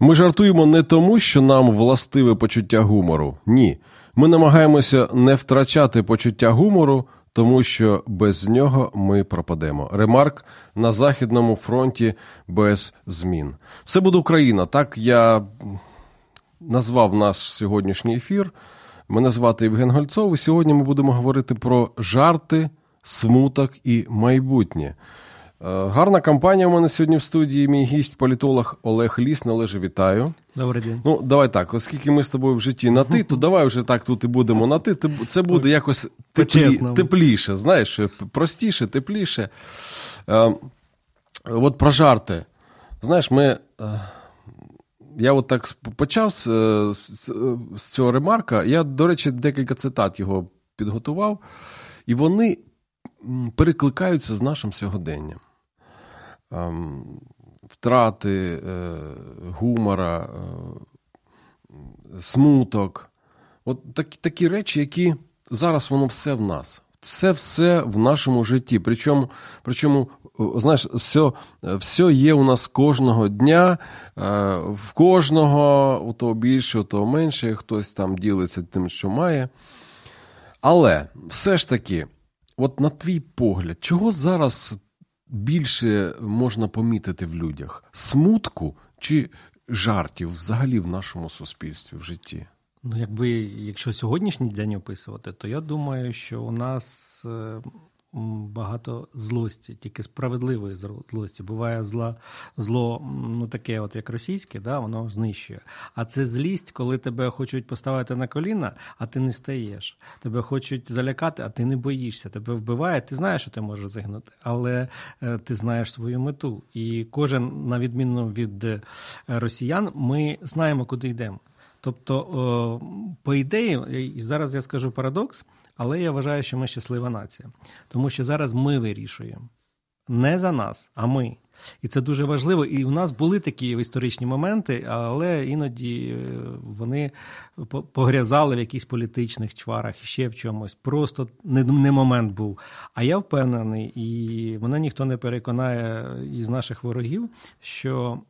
Ми жартуємо не тому, що нам властиве почуття гумору. Ні. Ми намагаємося не втрачати почуття гумору, тому що без нього ми пропадемо. Ремарк на Західному фронті без змін. Все буде Україна. Так я назвав наш сьогоднішній ефір. Мене звати Євген Гольцов, і сьогодні ми будемо говорити про жарти, смуток і майбутнє. Е, Гарна кампанія у мене сьогодні в студії. Мій гість, політолог Олег Ліс. Олеже, вітаю. Добрий день. Ну, давай так, оскільки ми з тобою в житті на ти, то давай вже так тут і будемо на ти. Це буде якось теплі, тепліше, знаєш, простіше, тепліше. Е, от про жарти. Знаєш, ми. е, Я от так почав з, е, з, з цього ремарка. Я, до речі, декілька цитат його підготував, і вони перекликаються з нашим сьогоденням. Ем, Втрати е, гумора, е, смуток. От такі, такі речі, які зараз воно все в нас. Це все в нашому житті. Причому, причому знаєш, все, все є у нас кожного дня, е, в кожного, у того більше, у того менше, хтось там ділиться тим, що має. Але все ж таки, от на твій погляд, чого зараз більше можна помітити в людях? Смутку чи жартів взагалі в нашому суспільстві в житті? Ну, якби якщо сьогоднішній день описувати, то я думаю, що у нас е, багато злості, тільки справедливої злості. Буває зла, зло, ну таке, от як російське, да, воно знищує. А це злість, коли тебе хочуть поставити на коліна, а ти не стаєш. Тебе хочуть залякати, а ти не боїшся. Тебе вбиває, ти знаєш, що ти можеш загинути, але е, ти знаєш свою мету. І кожен, на відміну від е, росіян, ми знаємо, куди йдемо. Тобто, по ідеї, зараз я скажу парадокс, але я вважаю, що ми щаслива нація. Тому що зараз ми вирішуємо. Не за нас, а ми. І це дуже важливо. І у нас були такі історичні моменти, але іноді е, вони по- погрязали в якихось політичних чварах ще в чомусь. Просто не, не момент був. А я впевнений, і мене ніхто не переконає із наших ворогів, що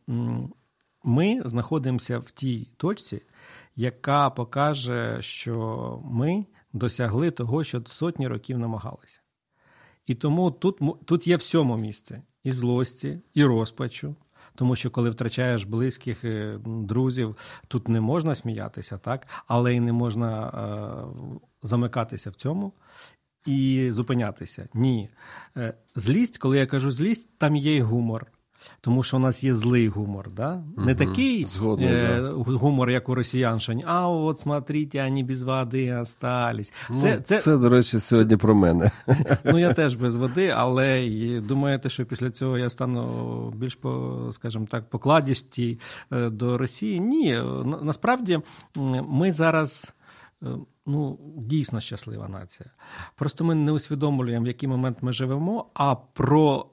ми знаходимося в тій точці, яка покаже, що ми досягли того, що сотні років намагалися. І тому тут, тут є в сьому місці і злості, і розпачу. Тому що коли втрачаєш близьких е, друзів, тут не можна сміятися, так, але й не можна е, замикатися в цьому і зупинятися. Ні. Е, Злість, коли я кажу злість, там є й гумор. Тому що у нас є злий гумор, да? не такий Згоден, е, гумор, як у росіян, що а от смотрите, вони без води остались. Ну, Це, це, це, до речі, сьогодні про мене. Ну, я теж без води, але думаєте, що після цього я стану більш, по, скажімо так, покладістій е, до Росії? Ні, На- насправді ми зараз. е, Ну, дійсно щаслива нація. Просто ми не усвідомлюємо, в який момент ми живемо, а про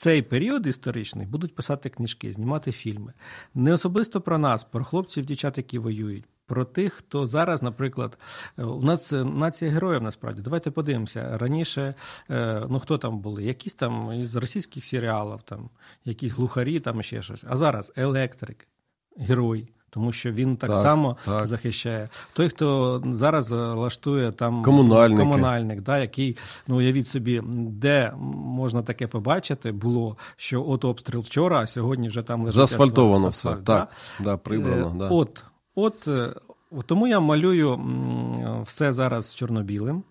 цей період історичний будуть писати книжки, знімати фільми. Не особисто про нас, про хлопців, дівчат, які воюють. Про тих, хто зараз, наприклад, е, у нас нація героїв насправді. Давайте подивимося. Раніше, е, ну хто там були? Якісь там із російських серіалів, там, якісь глухарі, там ще щось. А зараз електрик, герой. Тому що він так, Так, само так. захищає. Той, хто зараз е, лаштує там Комунальники. комунальник, да, який, ну уявіть собі, де можна таке побачити, було, що от обстріл вчора, а сьогодні вже там лежить Заасфальтовано асфальт, все. да? Так, да, прибрано. Е, Да. От, от, е, тому я малюю все зараз чорно-білим.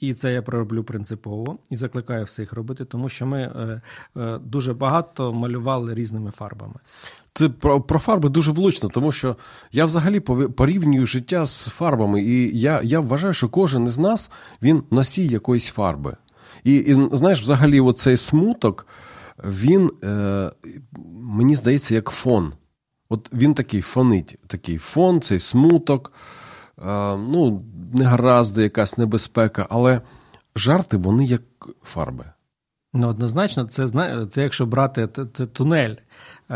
І це я пророблю принципово і закликаю всіх робити, тому що ми е, е, дуже багато малювали різними фарбами. Це про, про фарби дуже влучно, тому що я взагалі порівнюю життя з фарбами, і я, я вважаю, що кожен із нас він носій якоїсь фарби. І, і знаєш, взагалі, оцей смуток, він, е, мені здається, як фон. От він такий фонить, такий фон, цей смуток, ну, негаразди, якась небезпека, але жарти вони як фарби. Ну, однозначно, це це якщо брати це тунель.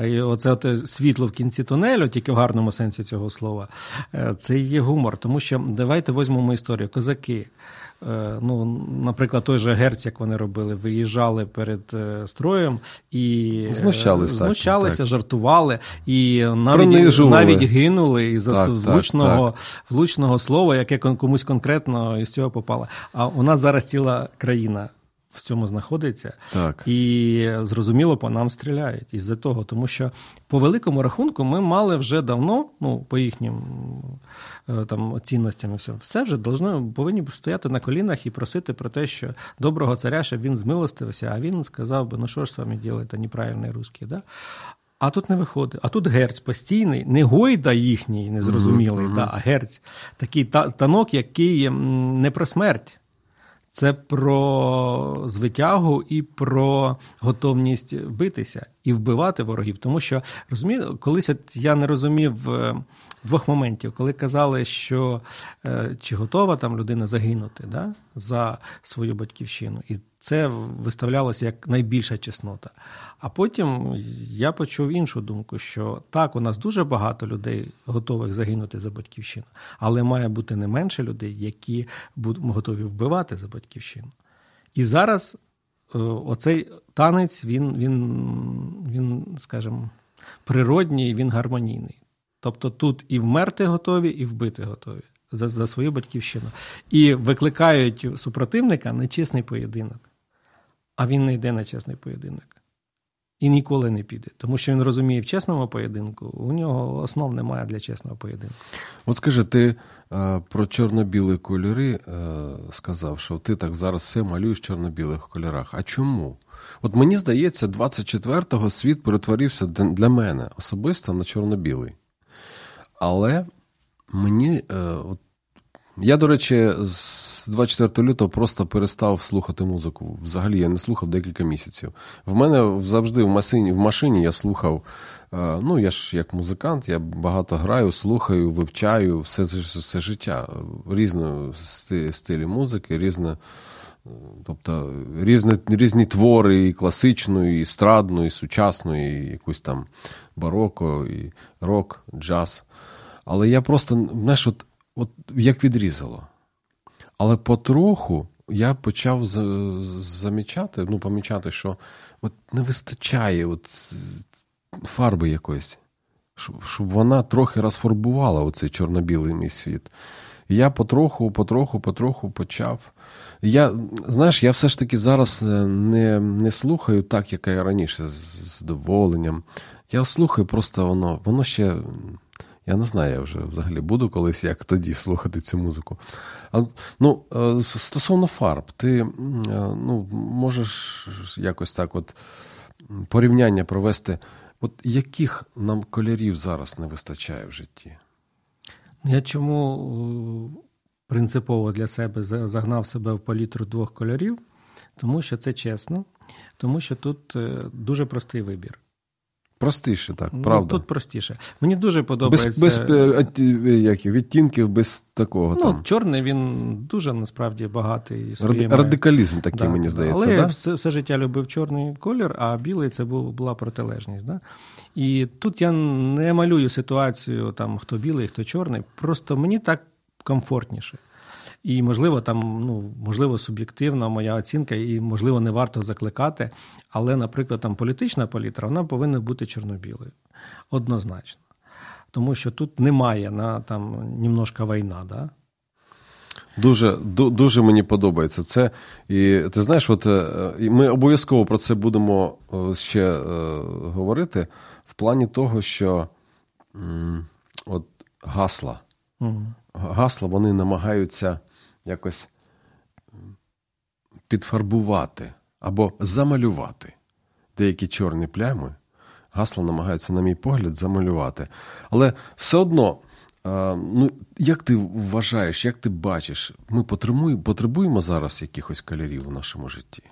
І Оце от світло в кінці тунелю, тільки в гарному сенсі цього слова, е, це є гумор. Тому що давайте візьмемо історію. Козаки. Е, Ну, наприклад, той же герць, як вони робили, виїжджали перед е, строєм і е, Знущались знущалися, так. жартували і навіть, навіть гинули із-за Так, влучного, так, влучного, слова, яке комусь конкретно із цього попало. А у нас зараз ціла країна в цьому знаходиться. Так. І зрозуміло, по нам стріляють із-за того, тому що по великому рахунку ми мали вже давно, ну по їхнім е, там цінностям, і все, все вже должно, повинні стояти на колінах і просити про те, що доброго царя, щоб він змилостився, а він сказав би, ну що ж з вами робите, неправильний русський, да? А тут не виходить. А тут герць постійний, не гойда їхній, незрозумілий, да, а герць. Такий та- танок, який не про смерть. Це про звитягу і про готовність битися і вбивати ворогів. Тому що розумію, колись я не розумів е, двох моментів, коли казали, що е, чи готова там людина загинути да, за свою батьківщину, і це виставлялося як найбільша чеснота. А потім я почув іншу думку, що так, у нас дуже багато людей готових загинути за батьківщину, але має бути не менше людей, які готові вбивати за батьківщину. І зараз е, оцей танець, він, він, він, скажімо, природній, він гармонійний. Тобто тут і вмерти готові, і вбити готові за, за свою батьківщину. І викликають супротивника на чесний поєдинок. А він не йде на чесний поєдинок. І ніколи не піде. Тому що він розуміє, в чесному поєдинку у нього основ немає для чесного поєдинку. От скажи, ти е, про чорно-білі кольори е, сказав, що ти так зараз все малюєш в чорно-білих кольорах. А чому? От мені здається, 24-го світ перетворився для мене особисто на чорно-білий. Але мені. Е, от, я, до речі, з 24 лютого просто перестав слухати музику. Взагалі я не слухав декілька місяців. В мене завжди в машині, в машині я слухав. е, Ну, я ж як музикант, я багато граю, слухаю, вивчаю все, все життя. Різні стилі музики, різне. Тобто різні, різні твори, і класичну, і естрадну, і сучасну, і якусь там бароко, і рок, джаз. Але я просто, знаєш, от, от як відрізало. Але потроху я почав замічати, ну, помічати, що от не вистачає от фарби якоїсь, щоб, вона трохи розфарбувала оцей чорно-білий мій світ. Я потроху, потроху, потроху почав. Я, знаєш, я все ж таки зараз е, не, не слухаю так, як я раніше, з задоволенням. Я слухаю просто воно, воно ще. Я не знаю, я вже взагалі буду колись як тоді слухати цю музику. А, ну, е, стосовно фарб, ти е, ну, можеш якось так от порівняння провести. От яких нам кольорів зараз не вистачає в житті? Я чому е, принципово для себе загнав себе в палітру двох кольорів? Тому що це чесно, тому що тут дуже простий вибір. Простіше, так, Ну, правда. Тут простіше. Мені дуже подобається. без е, от, е, як, відтінків, без такого ну, там. чорний він дуже насправді багатий. Своїми- Радикалізм такий, Да, мені да. здається. Але я все, все життя любив чорний колір, а білий це був, була протилежність. Да? І тут я не малюю ситуацію, там, хто білий, хто чорний. Просто мені так комфортніше. І, можливо, там, ну, можливо, суб'єктивна моя оцінка, і, можливо, не варто закликати. Але, наприклад, там політична палітра, вона повинна бути чорно-білою. Однозначно. Тому що тут немає на там немножко війна, да? Дуже, дуже мені подобається це. І ти знаєш, от е, ми обов'язково про це будемо е, ще е, говорити в плані того, що от гасла. Мгм. Гасла вони намагаються якось підфарбувати або замалювати деякі чорні плями. Гасла намагаються, на мій погляд, замалювати. Але все одно ну, як ти вважаєш, як ти бачиш, ми потребуємо, потребуємо зараз якихось кольорів у нашому житті?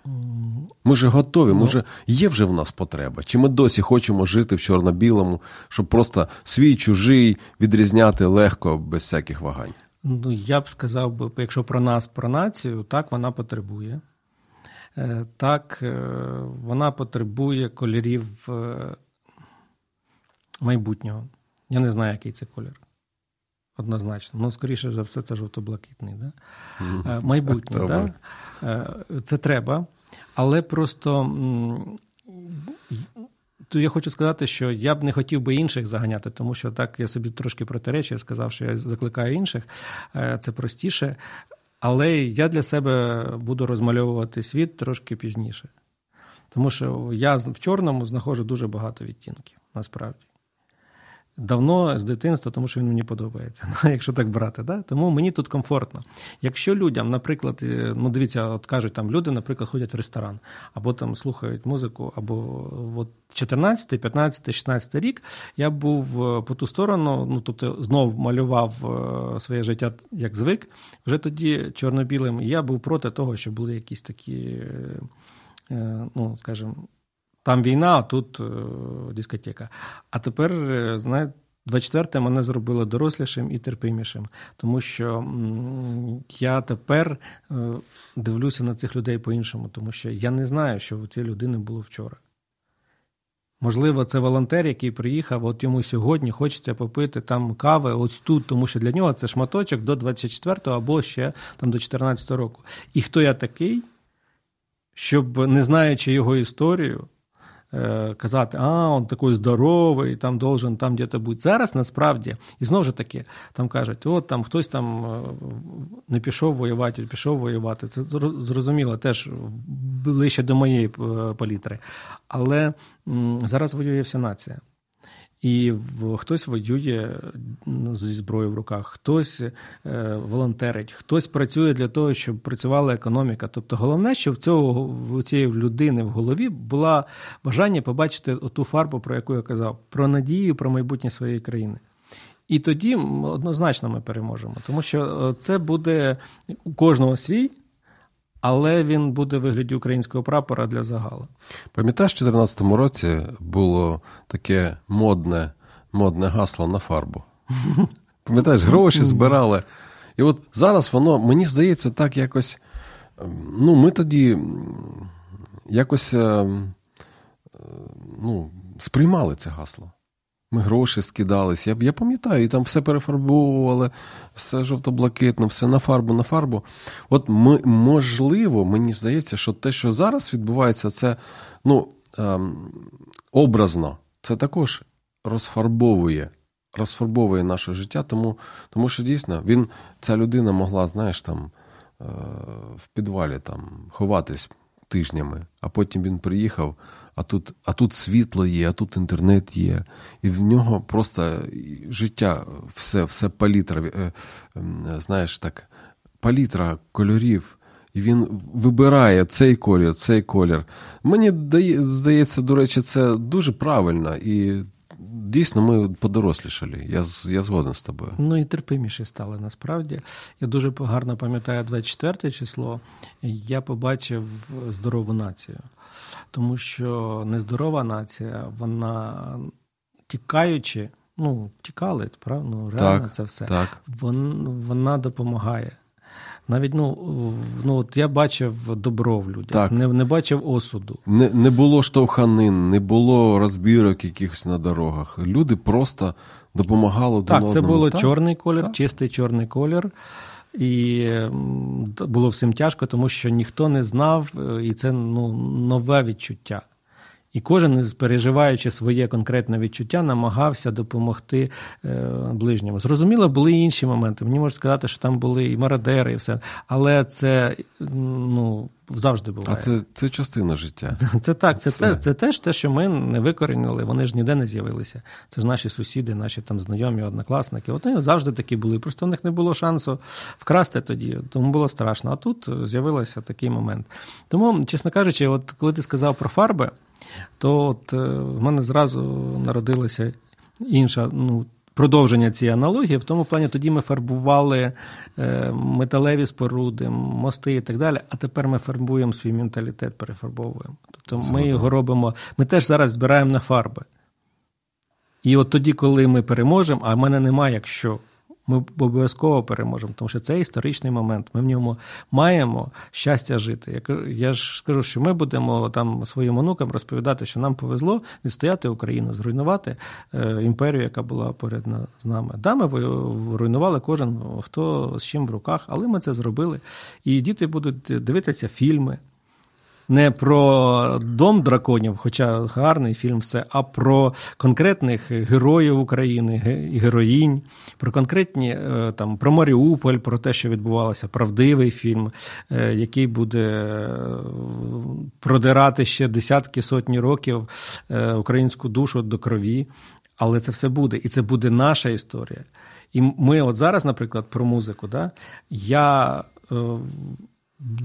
Ми ж готові, ми вже є вже в нас потреба. Чи ми досі хочемо жити в чорно-білому, щоб просто свій чужий відрізняти легко без всяких вагань? Ну, я б сказав, би, якщо про нас, про націю, так вона потребує. Е, Так, е, вона потребує кольорів е, майбутнього. Я не знаю, який це колір. Однозначно. Ну, скоріше за все, це жовто-блакитний. Да? Майбутнє, Добре. да? Це треба. Але просто то я хочу сказати, що я б не хотів би інших заганяти, тому що так я собі трошки протиречу, я сказав, що я закликаю інших. Е, Це простіше. Але я для себе буду розмальовувати світ трошки пізніше. Тому що я в чорному знаходжу дуже багато відтінків, насправді. Давно з дитинства, тому що він мені подобається, якщо так брати. Да? Тому мені тут комфортно. Якщо людям, наприклад, е, ну дивіться, от кажуть, там люди, наприклад, ходять в ресторан, або там слухають музику, або от 14, 15, 16 рік я був е, по ту сторону, ну тобто знов малював е, своє життя як звик, вже тоді чорно-білим. Я був проти того, що були якісь такі, ну скажімо, там війна, а тут е, дискотека. А тепер, е, знаєте, 24 мене зробило дорослішим і терпимішим, тому що я тепер е, дивлюся на цих людей по-іншому, тому що я не знаю, що в цієї людини було вчора. Можливо, це волонтер, який приїхав, от йому сьогодні хочеться попити там кави ось тут, тому що для нього це шматочок до 24-го або ще там до 14-го року. І хто я такий, щоб, не знаючи його історію, казати, а, він такий здоровий, там должен там десь бути. Зараз насправді, і знову ж таки, там кажуть, от там хтось там не пішов воювати, пішов воювати. Це зрозуміло, теж ближче до моєї е, палітри. Але зараз воює вся нація. І хтось воює зі зброєю в руках, хтось е, волонтерить, хтось працює для того, щоб працювала економіка. Тобто, головне, що в цього в цієї людини в голові була бажання побачити ту фарбу, про яку я казав, про надію, про майбутнє своєї країни. І тоді однозначно ми переможемо, тому що е, це буде у кожного свій, але він буде в вигляді українського прапора для загалу. Пам'ятаєш, в 2014 році було таке модне, модне гасло на фарбу. Пам'ятаєш, гроші збирали. І от зараз воно, мені здається, так якось. ем, Ну, ми тоді якось ем, е, ну, сприймали це гасло. Ми гроші скидались. Я, я пам'ятаю, і там все перефарбовували, все жовто-блакитне, все на фарбу, на фарбу. От ми, можливо, мені здається, що те, що зараз відбувається, це ну, ем, образно, це також розфарбовує, розфарбовує наше життя, тому, тому що дійсно він, ця людина могла, знаєш, там е, в підвалі там, ховатись тижнями, а потім він приїхав, а тут, а тут світло є, а тут інтернет є, і в нього просто життя, все, все палітра, е, ем, знаєш так, палітра кольорів. І він вибирає цей колір, цей колір. Мені дає- здається, до речі, це дуже правильно. І дійсно ми подорослішали. Я, я згоден з тобою. Ну і терпиміші стали насправді. Я дуже гарно пам'ятаю 24 число. Я побачив здорову націю, тому що нездорова нація, вона тікаючи, ну, тікали, правда? Ну, реально Так, це все. так. Вон, вона допомагає. Навіть ну, ну от я бачив добро в людях, Так. не, не бачив осуду. Не, не було штовханин, не було розбірок якихось на дорогах. Люди просто допомагали один Так, це було Так, чорний колір, так. чистий чорний колір. І було всім тяжко, тому що ніхто не знав, е, і це ну, нове відчуття. І кожен, переживаючи своє конкретне відчуття, намагався допомогти е, ближньому. Зрозуміло, були і інші моменти. Мені можуть сказати, що там були і мародери, і все. Але це ну, завжди буває. А це, це частина життя. Це так, це, Все. те, це теж те, що ми не викорінили, вони ж ніде не з'явилися. Це ж наші сусіди, наші там знайомі, однокласники. От вони завжди такі були. Просто в них не було шансу вкрасти тоді, тому було страшно. А тут з'явився такий момент. Тому, чесно кажучи, от коли ти сказав про фарби, то от е, в мене зразу народилася інша, ну, продовження цієї аналогії, в тому плані тоді ми фарбували е, металеві споруди, мости і так далі. А тепер ми фарбуємо свій менталітет, перефарбовуємо. Тобто ми його робимо. Ми теж зараз збираємо на фарби. І от тоді, коли ми переможемо, а в мене немає якщо. Ми обов'язково переможемо, тому що це історичний момент. Ми в ньому маємо щастя жити. Я, ж скажу, що ми будемо там своїм онукам розповідати, що нам повезло відстояти Україну, зруйнувати е, імперію, яка була поряд з нами. Да, ми руйнували кожен хто з чим в руках, але ми це зробили. І діти будуть дивитися фільми не про дом драконів, хоча гарний фільм, все, а про конкретних героїв України, героїнь, про конкретні е, там про Маріуполь, про те, що відбувалося, правдивий фільм, е, який буде е, продирати ще десятки сотні років українську душу до крові. Але це все буде, і це буде наша історія. І ми, от зараз, наприклад, про музику, да, я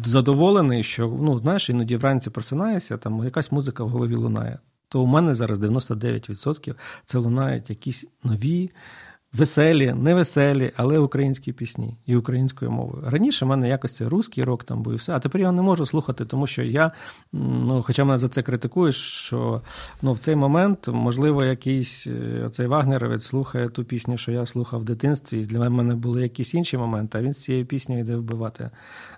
задоволений, що ну, знаєш, іноді вранці просинаєшся, там якась музика в голові лунає. То у мене зараз 99% це лунають якісь нові веселі, невеселі, але українські пісні і українською мовою. Раніше в мене якось це русський рок там був і все, а тепер я не можу слухати, тому що я, ну, хоча мене за це критикуєш, що ну, в цей момент, можливо, якийсь е, цей Вагнеровець слухає ту пісню, що я слухав в дитинстві, і для мене були якісь інші моменти, а він з цією піснею йде вбивати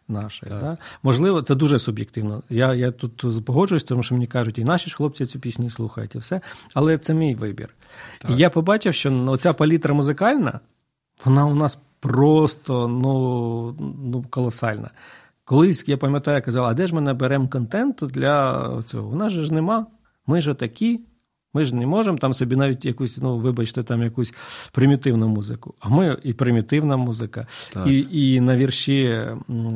наше. Да? Можливо, це дуже суб'єктивно. Я я тут погоджуюсь, тому що мені кажуть, і наші ж хлопці цю пісню слухають, і все. Але це мій вибір. Так. І я побачив, що оця палітра музикальна, вона у нас просто ну, ну, колосальна. Колись я пам'ятаю, я казав, а де ж ми наберемо контенту для цього? У нас же ж нема. Ми ж такі. Ми ж не можемо там собі навіть якусь, ну вибачте, там якусь примітивну музику. А ми і примітивна музика, і і на вірші,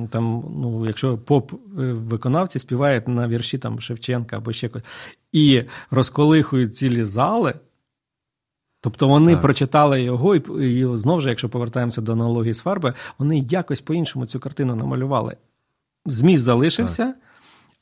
там, ну, якщо поп-виконавці співають на вірші там Шевченка або ще когось, і розколихують цілі зали. Тобто вони так. прочитали його, і, і знову ж, якщо повертаємося до аналогії з фарби, вони якось по-іншому цю картину намалювали. Зміст залишився, так.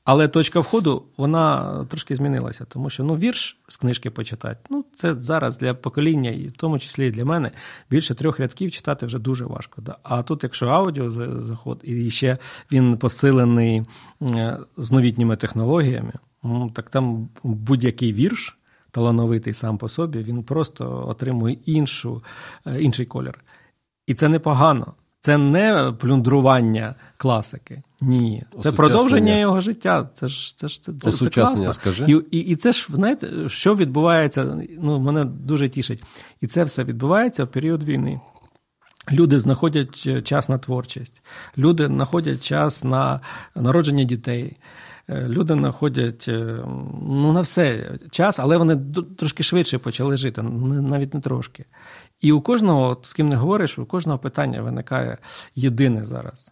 Але точка входу вона трошки змінилася, тому що ну, вірш з книжки почитати. Ну, це зараз для покоління, і в тому числі і для мене, більше трьох рядків читати вже дуже важко. Да? А тут, якщо аудіо заход, і ще він посилений е, з новітніми технологіями, ну, так там будь-який вірш талановитий сам по собі, він просто отримує іншу, е, інший колір. І це непогано. Це не плюндрування класики. Ні. Це продовження його життя. Це ж це ж це, це, це класно. скажи. І, і і, це ж знаєте, що відбувається, ну, мене дуже тішить. І це все відбувається в період війни. Люди знаходять час на творчість, люди знаходять час на народження дітей. Е, люди знаходять е, ну, на все час, але вони трошки швидше почали жити, навіть не трошки. І у кожного, з ким не говориш, у кожного питання виникає єдине зараз.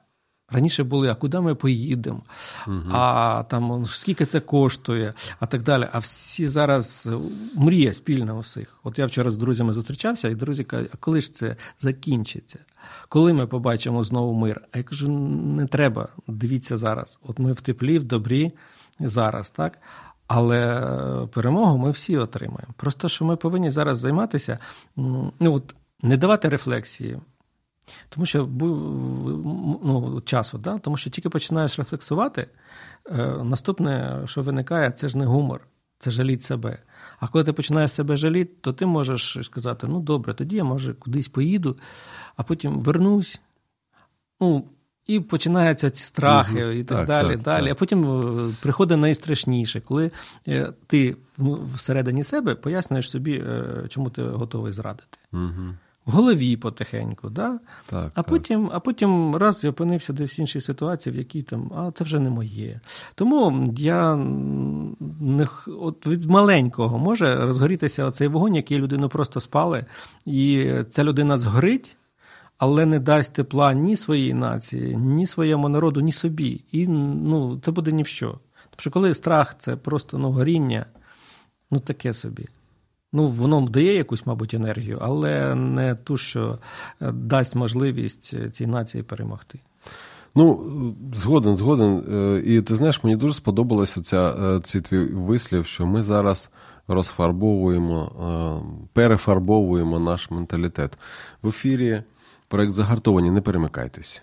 Раніше були, а куди ми поїдемо, угу. а там скільки це коштує, а так далі. А всі зараз мрія спільна усіх. От я вчора з друзями зустрічався, і друзі кажуть, а коли ж це закінчиться? Коли ми побачимо знову мир? А я кажу, не треба, дивіться зараз. От ми в теплі, в добрі зараз, так? Але перемогу ми всі отримаємо. Просто що ми повинні зараз займатися, ну от не давати рефлексії. Тому що ну, часу, да? тому що тільки починаєш рефлексувати, е, наступне, що виникає, це ж не гумор, це жаліть себе. А коли ти починаєш себе жаліти, то ти можеш сказати: ну добре, тоді я може кудись поїду, а потім вернусь. Ну, і починаються ці страхи, угу. і так, так далі. Так, далі. Так. А потім е, приходить найстрашніше, коли е, ти всередині себе пояснюєш собі, чому ти готовий зрадити. Угу в голові потихеньку. Да? Так, А так. потім а потім раз я опинився десь в іншій ситуації, в якій там, а це вже не моє. Тому я не от від маленького може розгорітися оцей вогонь, який людину просто спали, і ця людина згорить. Але не дасть тепла ні своїй нації, ні своєму народу, ні собі. І ну, це буде ні в що. Тому що коли страх це просто ну, горіння, ну таке собі. Ну, воно дає якусь, мабуть, енергію, але не ту, що е, дасть можливість е, цій нації перемогти. Ну, згоден, згоден. Е, і ти знаєш, мені дуже сподобалося ця, цей твій вислів, що ми зараз розфарбовуємо, перефарбовуємо наш менталітет. В ефірі проект загартовані. Не перемикайтесь.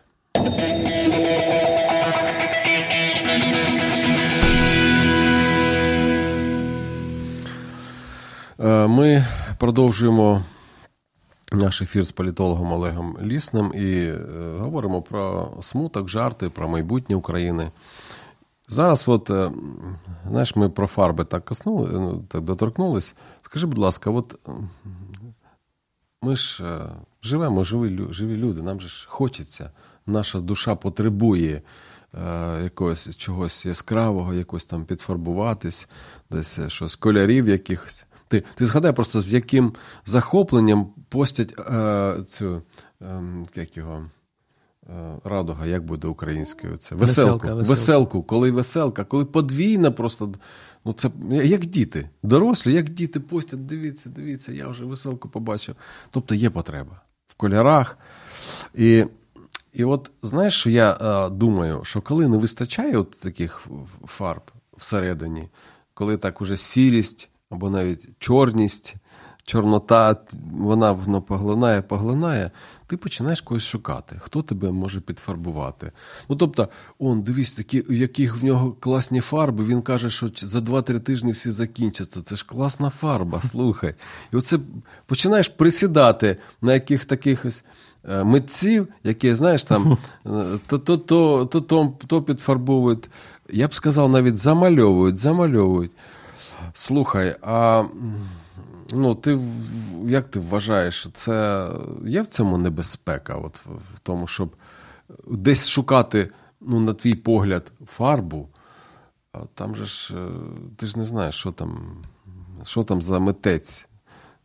Е, Ми продовжуємо наш ефір з політологом Олегом Лісним і е, говоримо про смуток, жарти, про майбутнє України. Зараз, от, е, знаєш, ми про фарби так коснули, ну, так доторкнулись. Скажи, будь ласка, от ми ж живемо, живі, живі люди, нам же ж хочеться, наша душа потребує е, якогось чогось яскравого, якось там підфарбуватись, десь е, щось кольорів якихось. Ти, ти згадай просто, з яким захопленням постять е, цю, е, як його, е, радуга, як буде українською? Це веселку. Веселка, веселку. коли веселка, коли подвійна просто. Ну, це як діти, дорослі, як діти постять, дивіться, дивіться, я вже веселку побачив. Тобто є потреба кольорах. І, і от знаєш, що я е, думаю, що коли не вистачає от таких фарб всередині, коли так уже сірість або навіть чорність, чорнота, вона воно поглинає, поглинає, ти починаєш когось шукати. Хто тебе може підфарбувати? Ну тобто, он, дивись, такі, в яких в нього класні фарби, він каже, що за 2-3 тижні всі закінчаться. Це ж класна фарба, слухай. І оце починаєш присідати на яких таких ось. е, Митців, які, знаєш, там е, то, то, то, то, то, то підфарбовують, я б сказав, навіть замальовують, замальовують. Слухай, а ну, ти як ти вважаєш, це є в цьому небезпека? От в тому, щоб десь шукати, ну, на твій погляд, фарбу, а там же ж е, ти ж не знаєш, що там, що там за митець.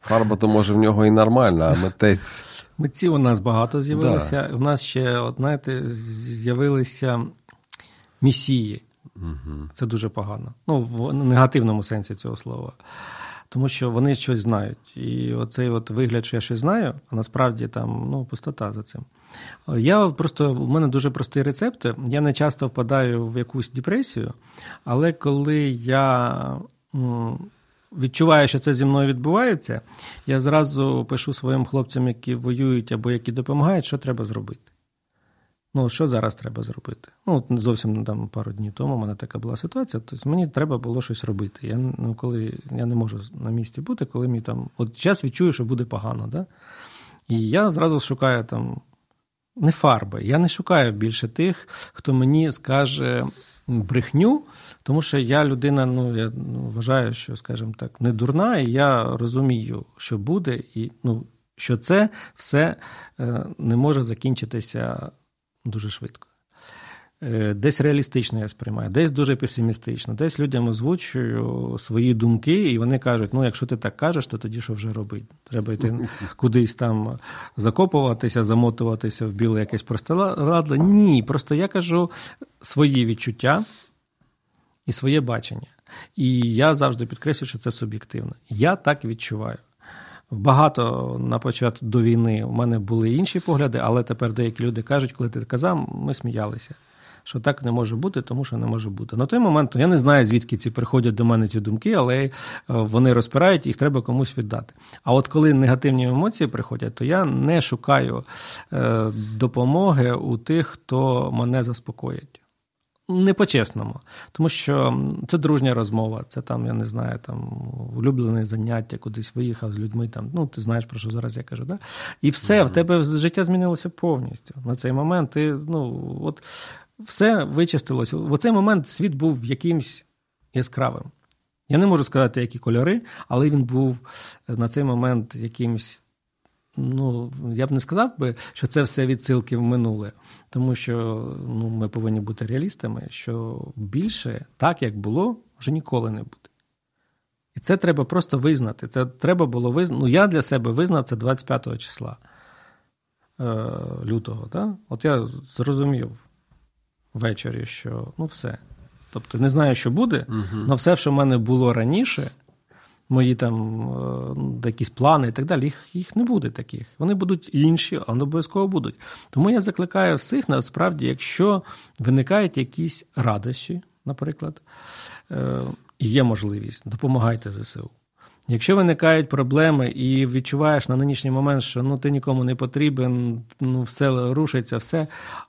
Фарба то може в нього і нормальна, а митець. Митців у нас багато з'явилося. У нас ще, от, знаєте, з'явилися місії. Це дуже погано. Ну, в негативному сенсі цього слова. Тому що вони щось знають. І оцей от вигляд, що я щось знаю, а насправді там ну, пустота за цим. Я просто, в мене дуже простий рецепт. Я не часто впадаю в якусь депресію, але коли я відчуваю, що це зі мною відбувається, я зразу пишу своїм хлопцям, які воюють або які допомагають, що треба зробити. Ну, що зараз треба зробити? Ну, от зовсім там пару днів тому у мене така була ситуація. Тобто мені треба було щось робити. Я, ну, коли, я не можу на місці бути, коли мені там. От час відчую, що буде погано. Да? І я зразу шукаю там не фарби. Я не шукаю більше тих, хто мені скаже брехню, тому що я людина, ну я ну, вважаю, що, скажімо так, не дурна, і я розумію, що буде, і ну, що це все е, не може закінчитися дуже швидко. Е, Десь реалістично я сприймаю, десь дуже песимістично, десь людям озвучую свої думки, і вони кажуть: ну, якщо ти так кажеш, то тоді що вже робити? Треба йти кудись там закопуватися, замотуватися в біле якесь простирадло. Ні, просто я кажу свої відчуття і своє бачення. І я завжди підкреслюю, що це суб'єктивно. Я так відчуваю. Багато на початку до війни у мене були інші погляди, але тепер деякі люди кажуть, коли ти казав, ми сміялися. Що так не може бути, тому що не може бути. На той момент я не знаю, звідки ці приходять до мене ці думки, але е, вони розпирають, їх треба комусь віддати. А от коли негативні емоції приходять, то я не шукаю е, допомоги у тих, хто мене заспокоїть. Не по-чесному, тому що це дружня розмова, це там, я не знаю, там улюблене заняття, кудись виїхав з людьми. Там, ну, ти знаєш, про що зараз я кажу, да? І все, mm-hmm. в тебе життя змінилося повністю. На цей момент ти, ну, от все вичистилося. В цей момент світ був якимсь яскравим. Я не можу сказати, які кольори, але він був на цей момент якимсь. Ну, я б не сказав би, що це все відсилки в минуле, тому що ну, ми повинні бути реалістами, що більше так, як було, вже ніколи не буде. І це треба просто визнати. Це треба було визнати. Ну, я для себе визнав це 25 числа е, лютого. Да? От я зрозумів ввечері, що ну все. Тобто не знаю, що буде, але все, що в мене було раніше мої там якісь плани і так далі, їх їх не буде таких. Вони будуть інші, але обов'язково будуть. Тому я закликаю всіх, насправді, якщо виникають якісь радощі, наприклад, і є можливість, допомагайте ЗСУ. Якщо виникають проблеми і відчуваєш на нинішній момент, що ну ти нікому не потрібен, ну все рушиться, все,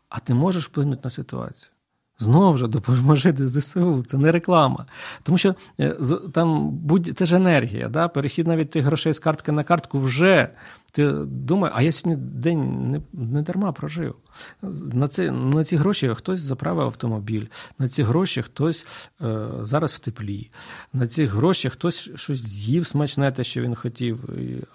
а ти можеш вплинути на ситуацію. Знову ж допоможи ЗСУ, це не реклама. Тому що е, там будь це ж енергія. Да? Перехід навіть тих грошей з картки на картку вже ти думаєш, а я сьогодні день не, не дарма прожив. На ці, на ці гроші хтось заправив автомобіль, на ці гроші хтось е, зараз в теплі, на ці гроші хтось щось з'їв смачне, те, що він хотів.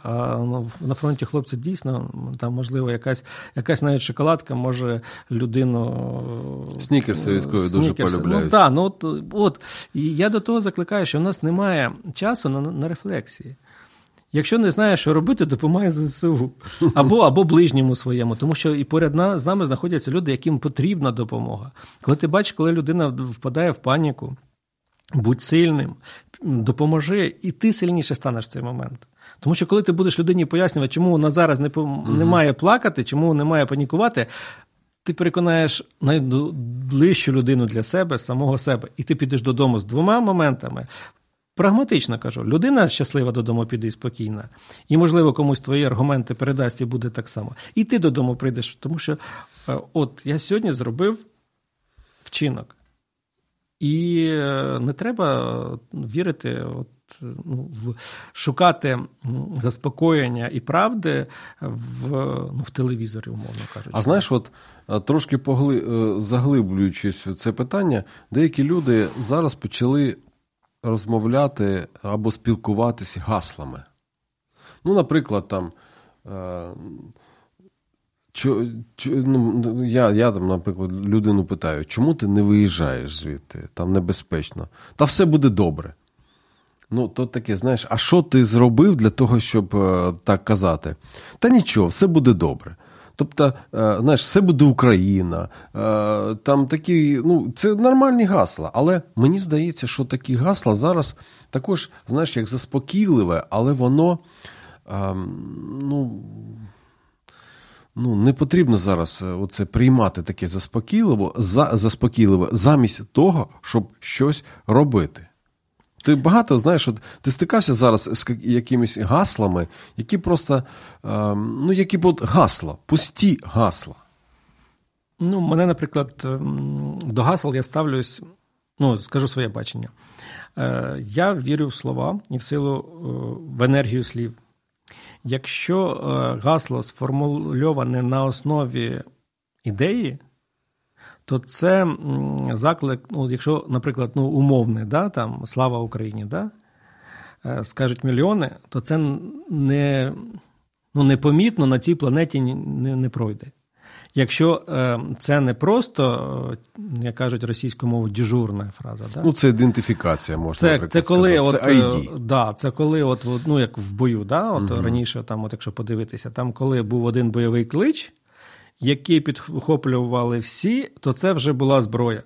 А ну, на фронті хлопці дійсно там, можливо, якась якась навіть шоколадка може людину. Снікерси військові дуже полюбляють. Ну, так, ну, от, от. І я до того закликаю, що в нас немає часу на, на рефлексії. Якщо не знаєш, що робити, допомагай ЗСУ або або ближньому своєму, тому що і поряд на, з нами знаходяться люди, яким потрібна допомога. Коли ти бачиш, коли людина впадає в паніку, будь сильним, допоможи, і ти сильніше станеш в цей момент. Тому що коли ти будеш людині пояснювати, чому вона зараз не, не має плакати, чому не має панікувати. Ти переконаєш найближчу людину для себе, самого себе, і ти підеш додому з двома моментами. Прагматично кажу, людина щаслива додому піде спокійна, і, можливо, комусь твої аргументи передасть і буде так само. І ти додому прийдеш, тому що е, от я сьогодні зробив вчинок. І е, не треба вірити, от, ну, в, шукати заспокоєння і правди в ну, в телевізорі, умовно кажучи. А знаєш, от е, трошки погли... заглиблюючись в це питання, деякі люди зараз почали розмовляти або спілкуватися гаслами. Ну, наприклад, там. Е, чо, чо, ну, Я, я там, наприклад, людину питаю, чому ти не виїжджаєш звідти? Там небезпечно. Та все буде добре. Ну, то таке, знаєш, а що ти зробив для того, щоб е, так казати? Та нічого, все буде добре. Тобто, е, знаєш, все буде Україна, е, там такі, ну, це нормальні гасла. Але мені здається, що такі гасла зараз також, знаєш, як заспокійливе, але воно ем, ну, ну, не потрібно зараз е, оце приймати таке заспокійливо, заспокійливе замість того, щоб щось робити. Ти багато знаєш, от ти стикався зараз з якимись гаслами, які просто ем, ну, які от гасла, пусті гасла. Ну, мене, наприклад, ем, до гасел я ставлюсь, ну, скажу своє бачення. Е, я вірю в слова і в силу е, в енергію слів. Якщо е, гасло сформульоване на основі ідеї, то це заклик, ну, якщо, наприклад, ну, умовне, да, там, слава Україні, да, е, скажуть мільйони, то це не, ну, непомітно на цій планеті не, не пройде. Якщо е, це не просто, е, як кажуть російською мовою, дежурна фраза, да? ну це ідентифікація, можна це, це коли сказати. От, це ID. Да, це коли, от, ну як в бою, да, от угу. раніше, там, от якщо подивитися, там коли був один бойовий клич, які підхоплювали всі, то це вже була зброя.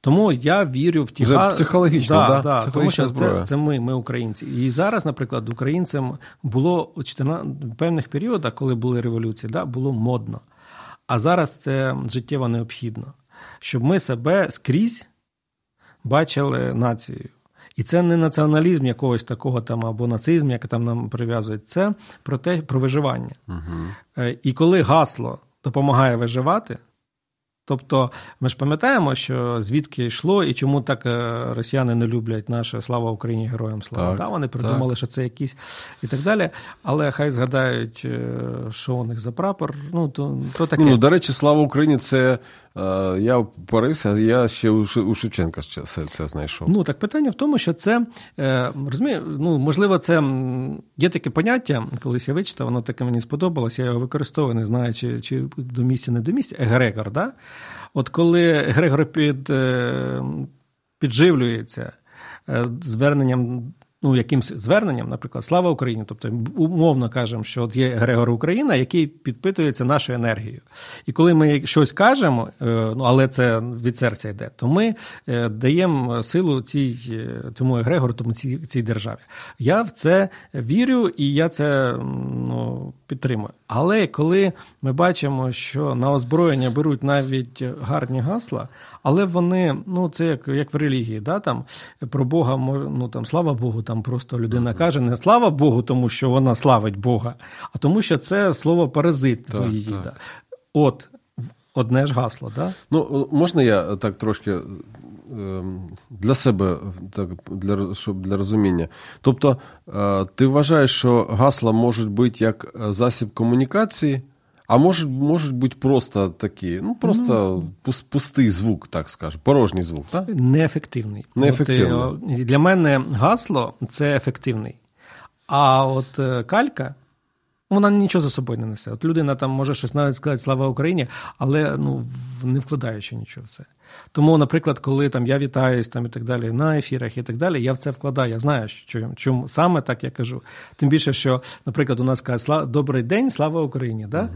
Тому я вірю в ті Вже психологічно, да, да, да, тому що це це ми, ми українці. І зараз, наприклад, українцям було 14, певних періодах, коли були революції, да, було модно. А зараз це життєво необхідно, щоб ми себе скрізь бачили нацією. І це не націоналізм якогось такого там або нацизм, як там нам прив'язують, це про те, про виживання. Угу. І коли гасло допомагає виживати. Тобто, ми ж пам'ятаємо, що звідки йшло і чому так е, росіяни не люблять наше слава Україні, героям слава. Так, да, Вони придумали, так. що це якісь і так далі. Але хай згадають, е, що у них за прапор. Ну то то таке. Ну, до речі, слава Україні, це е, я порився, я ще у Шевченка це, це знайшов. Ну так питання в тому, що це розумію, ну можливо, це є таке поняття, колись я вичитав, воно таке мені сподобалось, я його використовую, не знаю, чи чи до місця, не до місця. Егрегор, да? От коли Грегор під, е, підживлюється е, зверненням, ну, якимсь зверненням, наприклад, слава Україні, тобто умовно кажемо, що от є Грегор Україна, який підпитується нашою енергією. І коли ми щось кажемо, е, ну але це від серця йде, то ми даємо силу цій, цьому Егрегору, тому цій, цій державі. Я в це вірю, і я це ну, підтримую. Але коли ми бачимо, що на озброєння беруть навіть гарні гасла, але вони, ну це як як в релігії, да, там про Бога ну там слава Богу, там просто людина каже, не слава Богу, тому що вона славить Бога, а тому, що це слово паразит Так, її. так. Да. От одне ж гасло, да? Ну, можна я так трошки ем, для себе, так, для, щоб для розуміння. Тобто, е, ти вважаєш, що гасла можуть бути як е, засіб комунікації, а можуть, можуть бути просто такі, ну просто ну, пустий звук, так скажемо, порожній звук, так? Неефективний. Неефективний. От, е, для мене гасло це ефективний. А от е, калька. Вона нічого за собою не несе. От людина там може щось навіть сказати Слава Україні, але ну не вкладаючи нічого в це. Тому, наприклад, коли там я вітаюсь там і так далі на ефірах і так далі, я в це вкладаю. Я знаю, що чому саме так я кажу. Тим більше, що, наприклад, у нас каже добрий день, слава Україні. Да?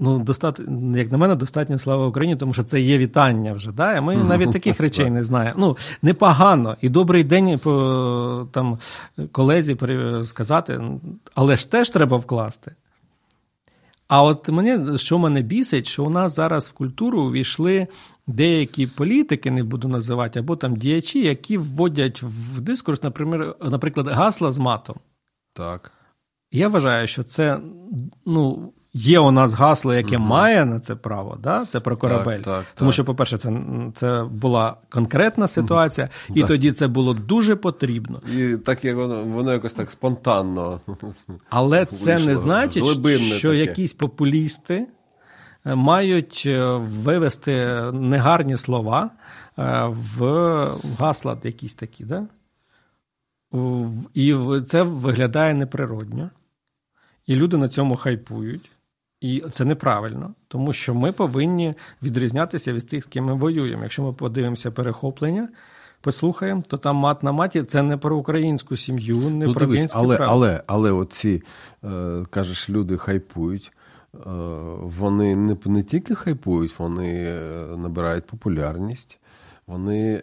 Ну, достатньо, як на мене, достатньо слава Україні, тому що це є вітання вже. Да? А ми навіть таких речей не знаємо. Ну, непогано. І добрий день по, там, колезі сказати, але ж теж треба вкласти. А от мені, що мене бісить, що у нас зараз в культуру увійшли деякі політики, не буду називати, або там діячі, які вводять в дискурс, наприклад, наприклад гасла з матом. Так. Я вважаю, що це ну, є у нас гасло, яке має на це право, да? це про корабель. так, Тому так. що, по-перше, це, це була конкретна ситуація, і Так. тоді це було дуже потрібно. І так як воно, воно якось так спонтанно. Але це не значить, глибинне що таке. якісь популісти е, мають е, вивести негарні слова е, в гасла якісь такі. Да? І це виглядає неприродньо. І люди на цьому хайпують. І це неправильно, тому що ми повинні відрізнятися від тих, з ким ми воюємо. Якщо ми подивимося перехоплення, послухаємо, то там мат на маті це не про українську сім'ю, не Ну, про дивись, але, право. але, але оці, е, кажеш, люди хайпують. е, Вони не, не тільки хайпують, вони е, набирають популярність. Вони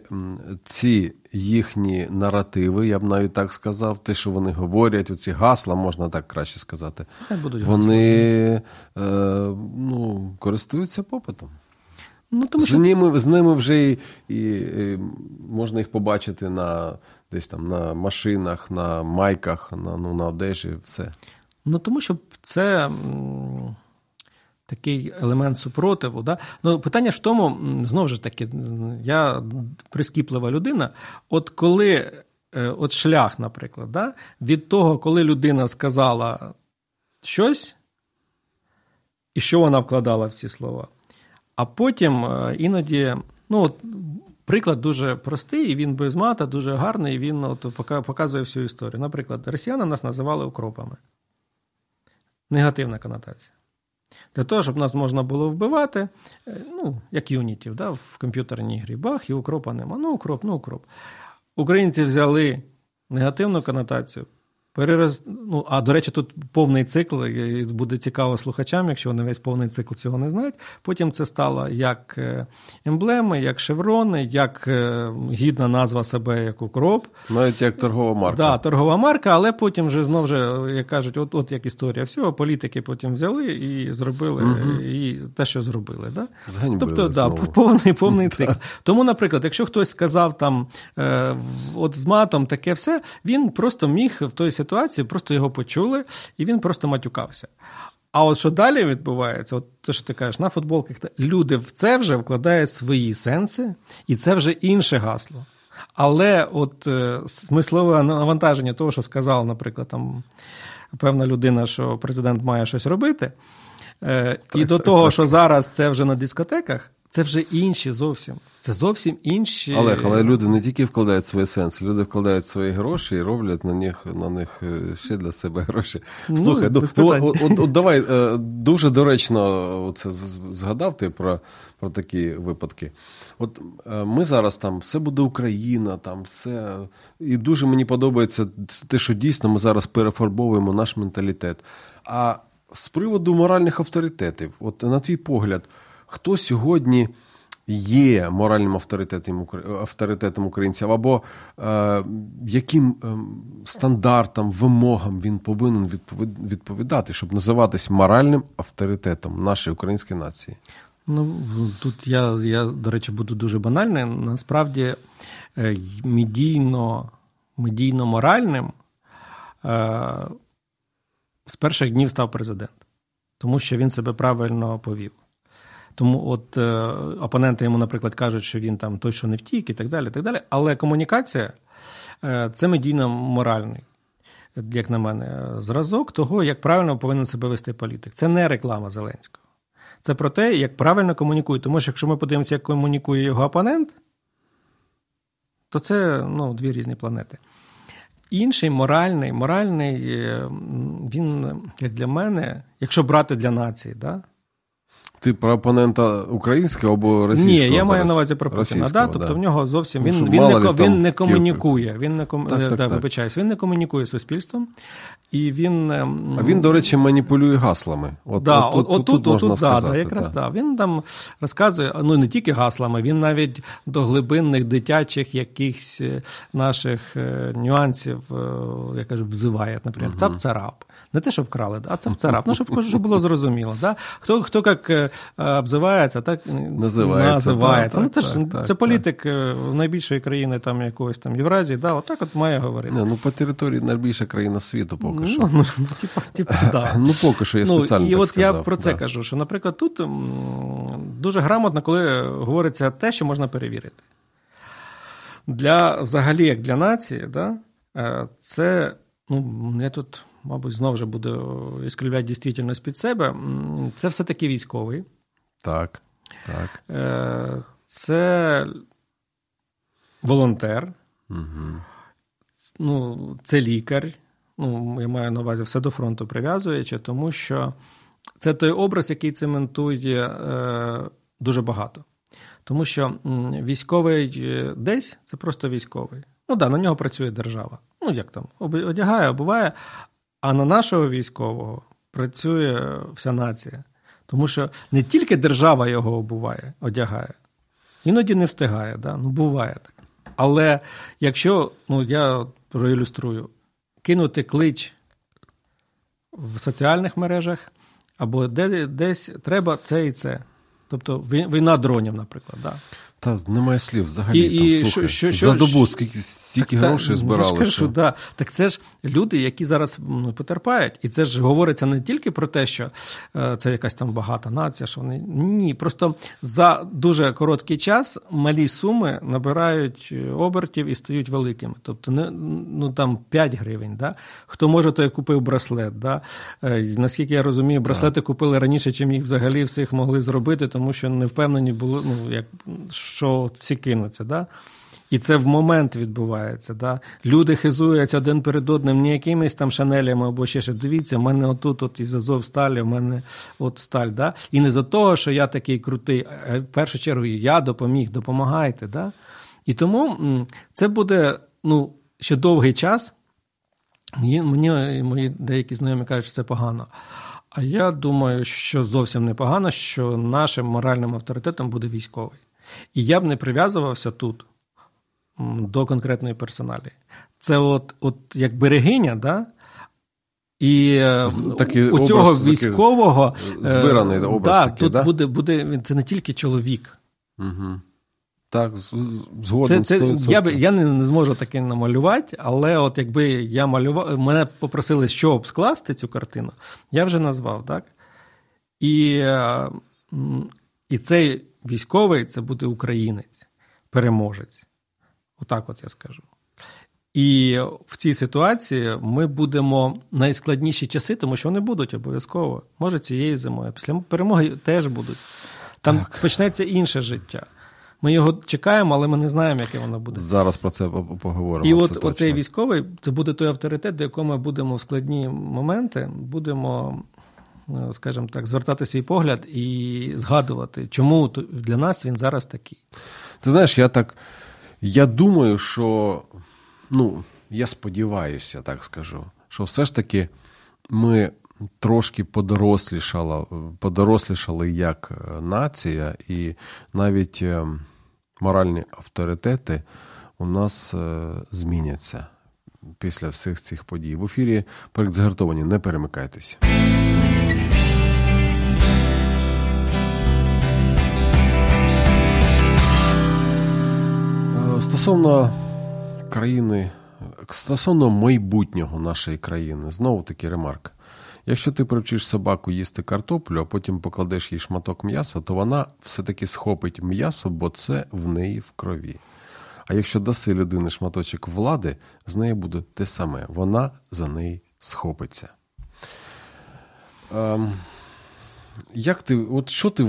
ці їхні наративи, я б навіть так сказав, те, що вони говорять, оці гасла, можна так краще сказати, будуть вони е, ну, користуються попитом. Ну, тому З що, ними, з ними вже і, і, і можна їх побачити на десь там на машинах, на майках, на, ну, на одежі, все. ну, тому що це такий елемент супротиву. Да? Ну, питання ж в тому, знову ж таки, я прискіплива людина. От коли е, от шлях, наприклад, да? від того, коли людина сказала щось, і що вона вкладала в ці слова. А потім е, іноді, ну, от, приклад дуже простий, і він без мата, дуже гарний, і він от, показує всю історію. Наприклад, росіяни нас називали укропами. Негативна конотація. Для того, щоб нас можна було вбивати, е, ну, як юнітів, да, в комп'ютерній грі, бах, і укропа нема. Ну, укроп, ну укроп. Українці взяли негативну конотацію. Перераз... Ну, а до речі, тут повний цикл, і буде цікаво слухачам, якщо вони весь повний цикл цього не знають. Потім це стало як е, емблеми, як шеврони, як е, гідна назва себе як укроп. Навіть як торгова марка. Да, торгова марка, але потім вже знов же, як кажуть, от, от як історія всього, політики потім взяли і зробили і те, що зробили. Да? Зганьбили Тобто, да, повний, повний цикл. Тому, наприклад, якщо хтось сказав там е, от з матом таке все, він просто міг в той ситуації, просто його почули, і він просто матюкався. А от що далі відбувається, от те, що ти кажеш, на футболках, люди в це вже вкладають свої сенси, і це вже інше гасло. Але от е, смислове навантаження того, що сказала, наприклад, там певна людина, що президент має щось робити, е, і до того, що зараз це вже на дискотеках, це вже інші зовсім. Це зовсім інші. Але, але люди не тільки вкладають свої сенси, люди вкладають свої гроші і роблять на них, на них е, ще для себе гроші. Ну, Слухай, ну, от, от, от давай е, дуже доречно це згадав ти про, про такі випадки. От е, ми зараз там все буде Україна, там все. І дуже мені подобається те, що дійсно ми зараз перефарбовуємо наш менталітет. А з приводу моральних авторитетів, от на твій погляд, хто сьогодні є моральним авторитетом, авторитетом українців, або е, яким е, стандартам, вимогам він повинен відповідати, щоб називатись моральним авторитетом нашої української нації. Ну, тут я, я, до речі, буду дуже банальним. Насправді, е, медійно, медійно-моральним е, з перших днів став президент, тому що він себе правильно повів. Тому от е, опоненти йому, наприклад, кажуть, що він там той, що не втік, і так далі. так далі. Але комунікація е, це медійно-моральний, як на мене, зразок того, як правильно повинен себе вести політик. Це не реклама Зеленського. Це про те, як правильно комунікує. Тому що якщо ми подивимося, як комунікує його опонент, то це ну, дві різні планети. Інший моральний, моральний, е, він, як для мене, якщо брати для нації, да? Ти про опонента українського або російського? Ні, я маю на увазі про Путіна. Да? Тобто да. в нього зовсім Тому він, він, не, він не комунікує. Він не ком... Так, так, да, так. вибачаюсь, він не комунікує з суспільством. І він, ем, А він, до речі, маніпулює гаслами. От, Да, от, от, тут, отут, можна отут, сказати. да, якраз да. Він там розказує, ну не тільки гаслами, він навіть до глибинних дитячих якихось е, наших е, нюансів, е, я кажу, взиває, наприклад, цап-царап. Не те, що вкрали, а цап-царап. Ну, щоб, щоб було зрозуміло. Да? Хто, хто як е, обзивається, так Називається, називається. да, ну, це так, ж так, це політик е, найбільшої країни там якоїсь там Євразії, да, отак от має говорити. Не, ну по території найбільша країна світу поки що. Ну, ну, типа, типа, да. Ну, поки що я спеціально Ну, і так от сказав. я про це да. кажу, що, наприклад, тут м, дуже грамотно, коли говориться те, що можна перевірити. Для взагалі, як для нації, да, е, це, ну, я тут, мабуть, знову ж буду іскривляти дійсність під себе. Це все-таки військовий. Так, так. Е, Це волонтер. Угу. ну, це лікар. Ну, я маю на увазі все до фронту прив'язуючи, тому що це той образ, який цементує е, дуже багато. Тому що військовий е, десь це просто військовий. Ну так, да, на нього працює держава. Ну, як там, одягає, обуває, а на нашого військового працює вся нація. Тому що не тільки держава його обуває, одягає, іноді не встигає, да? ну буває так. Але якщо, ну я проілюструю, кинути клич в соціальних мережах, або де, десь треба це і це. Тобто вій- війна дронів, наприклад. Да. Та немає слів взагалі. І- і там, що- слухай, що- за добу скільки стільки Та, грошей ну, збирали. Я ж кажу, що... да. Так це ж люди, які зараз ну, потерпають. І це ж говориться не тільки про те, що е, це якась там багата нація, що вони. Ні, просто за дуже короткий час малі суми набирають е, обертів і стають великими. Тобто, не, ну там 5 гривень. Да? Хто може, той купив браслет. Да? Е, наскільки я розумію, браслети купили раніше, чим їх взагалі всіх могли зробити, тому що не впевнені були, ну, як, що ці кинуться. Да? І це в момент відбувається. Да? Люди хизуються один перед одним не якимись там шанелями або ще що. Дивіться, в мене отут от із Азов сталі, в мене от сталь. Да? І не за того, що я такий крутий, а в першу чергу я допоміг, допомагайте. Да? І тому це буде ну, ще довгий час. Мені, мені мої деякі знайомі кажуть, що це погано. А я думаю, що зовсім не погано, що нашим моральним авторитетом буде військовий. І я б не прив'язувався тут до конкретної персоналі. Це от, от як берегиня, да? І е, такий у образ, цього такий військового е, збираний образ да, такий, тут да? буде, буде це не тільки чоловік. Угу. Так, з- Це, це, я, б, я не, не зможу таке намалювати, але от якби я малював, мене попросили, що скласти цю картину, я вже назвав, так? І, е, і цей військовий це буде українець, переможець. Отак от я скажу. І в цій ситуації ми будемо найскладніші часи, тому що вони будуть обов'язково. Може, цією зимою. Після перемоги теж будуть. Там почнеться інше життя. Ми його чекаємо, але ми не знаємо, яке воно буде. Зараз про це поговоримо. І от оцей військовий це буде той авторитет, до якого ми будемо в складні моменти, будемо, скажімо так, звертати свій погляд і згадувати, чому для нас він зараз такий. Ти знаєш, я так. Я думаю, що. Ну, я сподіваюся, так скажу, що все ж таки ми трошки подорослішала, подорослішали як е, нація, і навіть е, моральні авторитети у нас е, зміняться після всіх цих подій. В ефірі проект згартовані. Не перемикайтеся. Стосовно країни, стосовно майбутнього нашої країни, знову таки ремарка. Якщо ти привчиш собаку їсти картоплю, а потім покладеш їй шматок м'яса, то вона все-таки схопить м'ясо, бо це в неї в крові. А якщо даси людині шматочок влади, з нею буде те саме. Вона за неї схопиться. Ем, як ти, от що ти,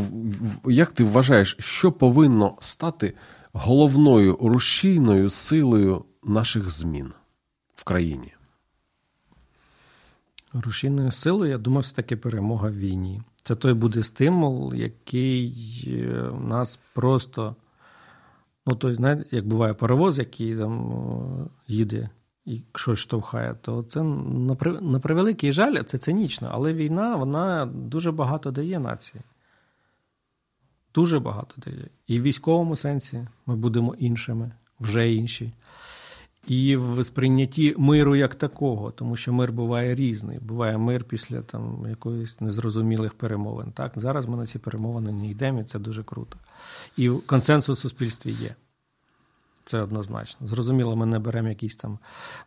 як ти вважаєш, що повинно стати головною рушійною силою наших змін в країні? Рушійною силою, я думаю, все таки перемога в війні. Це той буде стимул, який е, нас просто. Ну, той, знаєте, як буває паровоз, який там їде і щось штовхає, то це на превеликий жаль, це цинічно. Але війна, вона дуже багато дає нації. Дуже багато дає. І в військовому сенсі ми будемо іншими, вже інші. І в сприйнятті миру як такого, тому що мир буває різний. Буває мир після там якоїсь незрозумілих перемовин. Так зараз ми на ці перемовини не йдемо, і це дуже круто. І консенсус у суспільстві є. Це однозначно. Зрозуміло, ми не беремо якісь там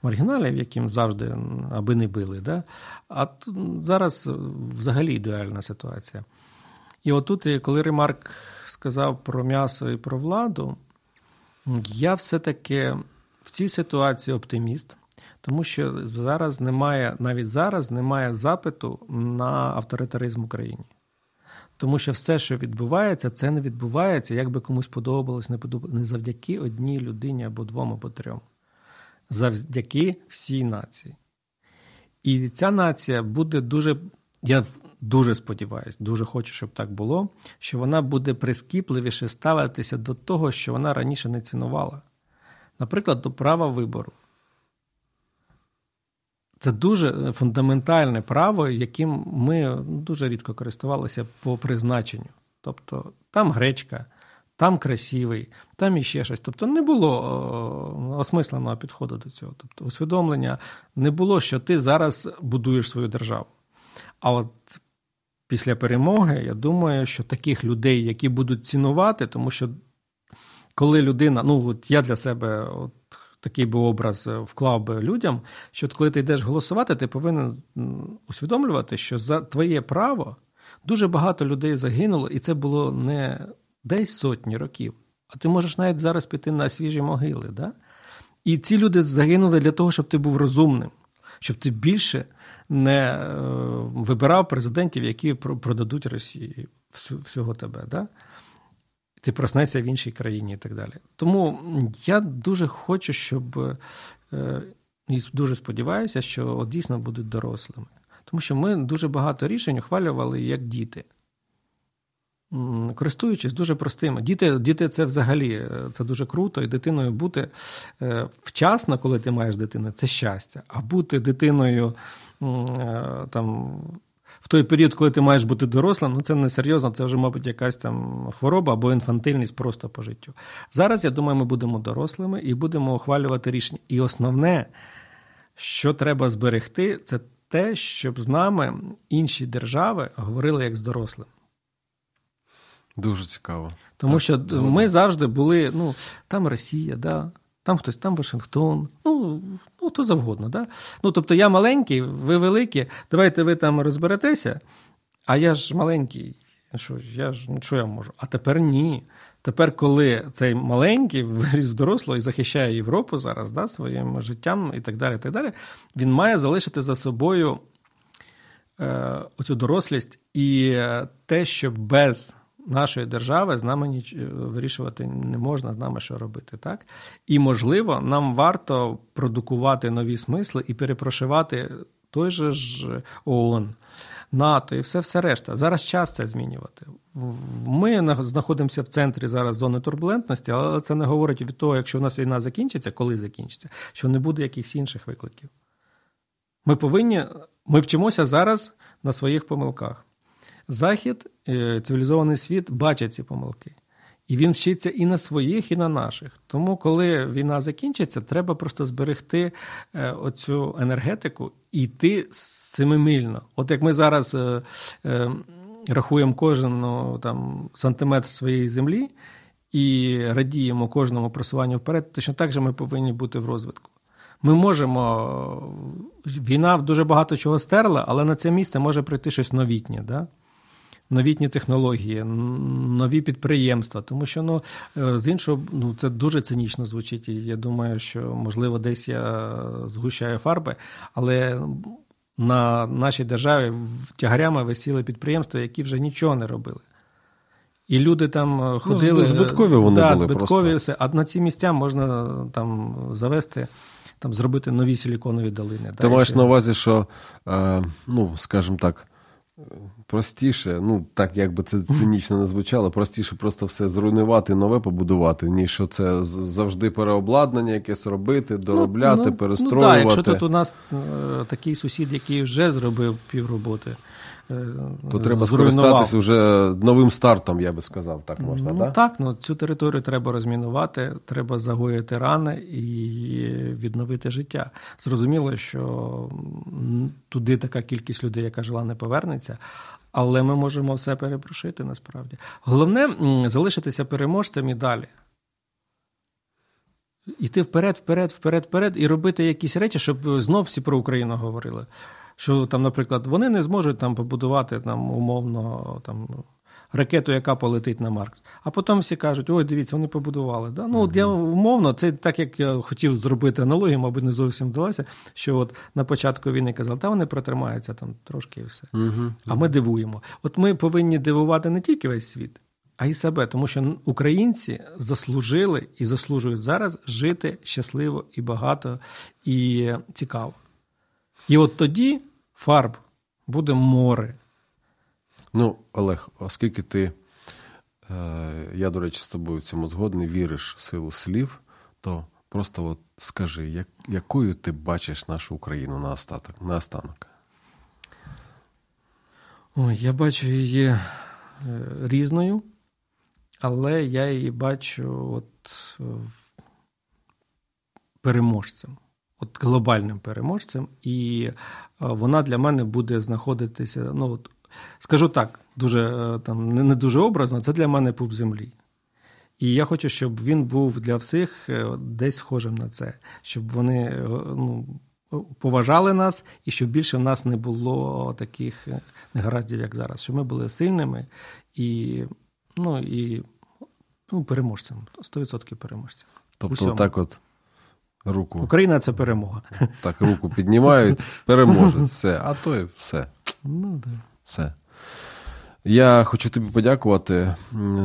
маргіналів, яким завжди аби не били. Да? А зараз взагалі ідеальна ситуація. І отут, коли Ремарк сказав про м'ясо і про владу, я все-таки в цій ситуації оптиміст, тому що зараз немає, навіть зараз немає запиту на авторитаризм в Україні. Тому що все, що відбувається, це не відбувається, як би комусь подобалось, не подобалось, не завдяки одній людині або двом, або трьом. Завдяки всій нації. І ця нація буде дуже. Я дуже сподіваюся, дуже хочу, щоб так було, що вона буде прискіпливіше ставитися до того, що вона раніше не цінувала. Наприклад, до права вибору. Це дуже фундаментальне право, яким ми дуже рідко користувалися по призначенню. Тобто там гречка, там красивий, там іще щось. Тобто не було осмисленого підходу до цього. Тобто усвідомлення не було, що ти зараз будуєш свою державу. А от після перемоги, я думаю, що таких людей, які будуть цінувати, тому що коли людина, ну от я для себе от такий би образ вклав би людям, що от коли ти йдеш голосувати, ти повинен усвідомлювати, що за твоє право дуже багато людей загинуло, і це було не десь сотні років, а ти можеш навіть зараз піти на свіжі могили. Да? І ці люди загинули для того, щоб ти був розумним, щоб ти більше не е, вибирав президентів, які продадуть Росії всього тебе. Да? ти проснешся в іншій країні і так далі. Тому я дуже хочу, щоб е, і дуже сподіваюся, що дійсно будуть дорослими. Тому що ми дуже багато рішень ухвалювали як діти. Користуючись дуже простими. Діти, діти це взагалі е, це дуже круто, і дитиною бути е, вчасно, коли ти маєш дитину, це щастя. А бути дитиною е, там в той період, коли ти маєш бути дорослим, ну це не серйозно, це вже, мабуть, якась там хвороба або інфантильність просто по життю. Зараз, я думаю, ми будемо дорослими і будемо ухвалювати рішення. І основне, що треба зберегти, це те, щоб з нами інші держави говорили як з дорослим. Дуже цікаво. Тому Так, що згоден. ми завжди були, ну, там Росія, да, там хтось, там Вашингтон, ну, ну то завгодно. Да? Ну, тобто я маленький, ви великі, давайте ви там розберетеся, а я ж маленький. Що, я ж що я можу? А тепер ні. Тепер, коли цей маленький виріс в дорослого і захищає Європу зараз да, своїм життям і так далі, і так далі, він має залишити за собою е, оцю дорослість і е, те, що без нашої держави з нами ніч... е, вирішувати не можна з нами що робити. Так? І, можливо, нам варто продукувати нові смисли і перепрошивати той же ж ООН. НАТО і все все решта. Зараз час це змінювати. Ми знаходимося в центрі зараз зони турбулентності, але це не говорить від того, якщо в нас війна закінчиться, коли закінчиться, що не буде якихось інших викликів. Ми повинні, ми вчимося зараз на своїх помилках. Захід, е, цивілізований світ бачить ці помилки. І він вчиться і на своїх, і на наших. Тому, коли війна закінчиться, треба просто зберегти е, оцю енергетику і йти семимильно. От як ми зараз е, рахуємо кожен ну, там, сантиметр своєї землі і радіємо кожному просуванню вперед, точно так же ми повинні бути в розвитку. Ми можемо. Війна дуже багато чого стерла, але на це місце може прийти щось новітнє. Да? Новітні технології, нові підприємства, тому що ну е, з іншого ну це дуже цинічно звучить. І я думаю, що можливо десь я згущаю фарби, але на нашій державі тягарями висіли підприємства, які вже нічого не робили. І люди там е, ходили. Ну, збиткові вони да, були збиткові просто. все. А на ці місця можна там завести, там зробити нові силіконові долини. Ти маєш на увазі, що, е, ну, скажімо так, простіше, ну так як би це цинічно не звучало, простіше просто все зруйнувати, нове побудувати, ніж що це завжди переобладнання якесь робити, доробляти, Ну, перестроювати. Ну, так, якщо тут у нас е, такий сусід, який вже зробив півроботи, е, То треба зруйнував. скористатись уже новим стартом, я би сказав, так можна, ну, да? так, ну цю територію треба розмінувати, треба загоїти рани і відновити життя. Зрозуміло, що туди така кількість людей, яка жила, не повернеться. Але ми можемо все перепрошити насправді. Головне залишитися переможцем і далі. Іти вперед, вперед, вперед, вперед і робити якісь речі, щоб знов всі про Україну говорили. Що там, наприклад, вони не зможуть там побудувати там умовно там ракету, яка полетить на Марс. А потім всі кажуть: ой, дивіться, вони побудували. Да? Ну, от я умовно, це так як я хотів зробити аналогію, мабуть, не зовсім вдалося. Що от на початку війни казали, та вони протримаються там трошки і все. А ми дивуємо. От ми повинні дивувати не тільки весь світ, а й себе, тому що українці заслужили і заслужують зараз жити щасливо і багато і цікаво. І от тоді фарб буде море. Ну, Олег, оскільки ти, е, я, до речі, з тобою в цьому згодний, віриш в силу слів, то просто от скажи, як, якою ти бачиш нашу Україну на остаток, на останок? Ой, я бачу її е, різною, але я її бачу от е, переможцем, от глобальним переможцем, і вона для мене буде знаходитися. Ну, от, скажу так, дуже е, там не, дуже образно, це для мене пуп землі. І я хочу, щоб він був для всіх е, десь схожим на це, щоб вони е, ну, поважали нас, і щоб більше в нас не було таких негараздів, як зараз. Щоб ми були сильними і, ну, і ну, переможцем, 100% переможцем. Тобто, Усьому. так от руку, Україна це перемога. так руку піднімають, переможець, все, а то і все. Ну, да. Все. Я хочу тобі подякувати.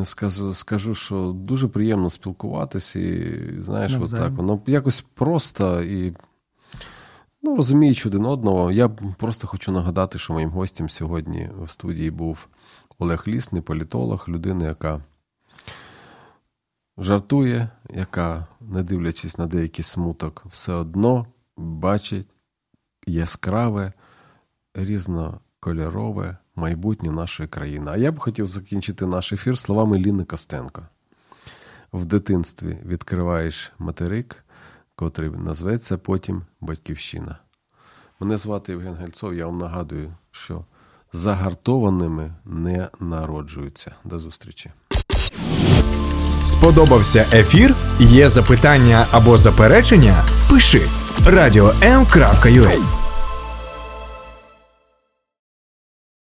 Скажу, скажу, що дуже приємно спілкуватися, і знаєш, Навзаєм. так, воно якось просто і ну, розуміючи один одного. Я просто хочу нагадати, що моїм гостем сьогодні в студії був Олег Лісний, політолог, людина, яка жартує, яка, не дивлячись на деякий смуток, все одно бачить яскраве, різнокольорове майбутнє нашої країни. А я б хотів закінчити наш ефір словами Ліни Костенко. В дитинстві відкриваєш материк, котрий назветься потім Батьківщина. Мене звати Євген Гальцов. Я вам нагадую, що загартованими не народжуються. До зустрічі. Сподобався ефір? Є запитання або заперечення? Пиши радіом.ua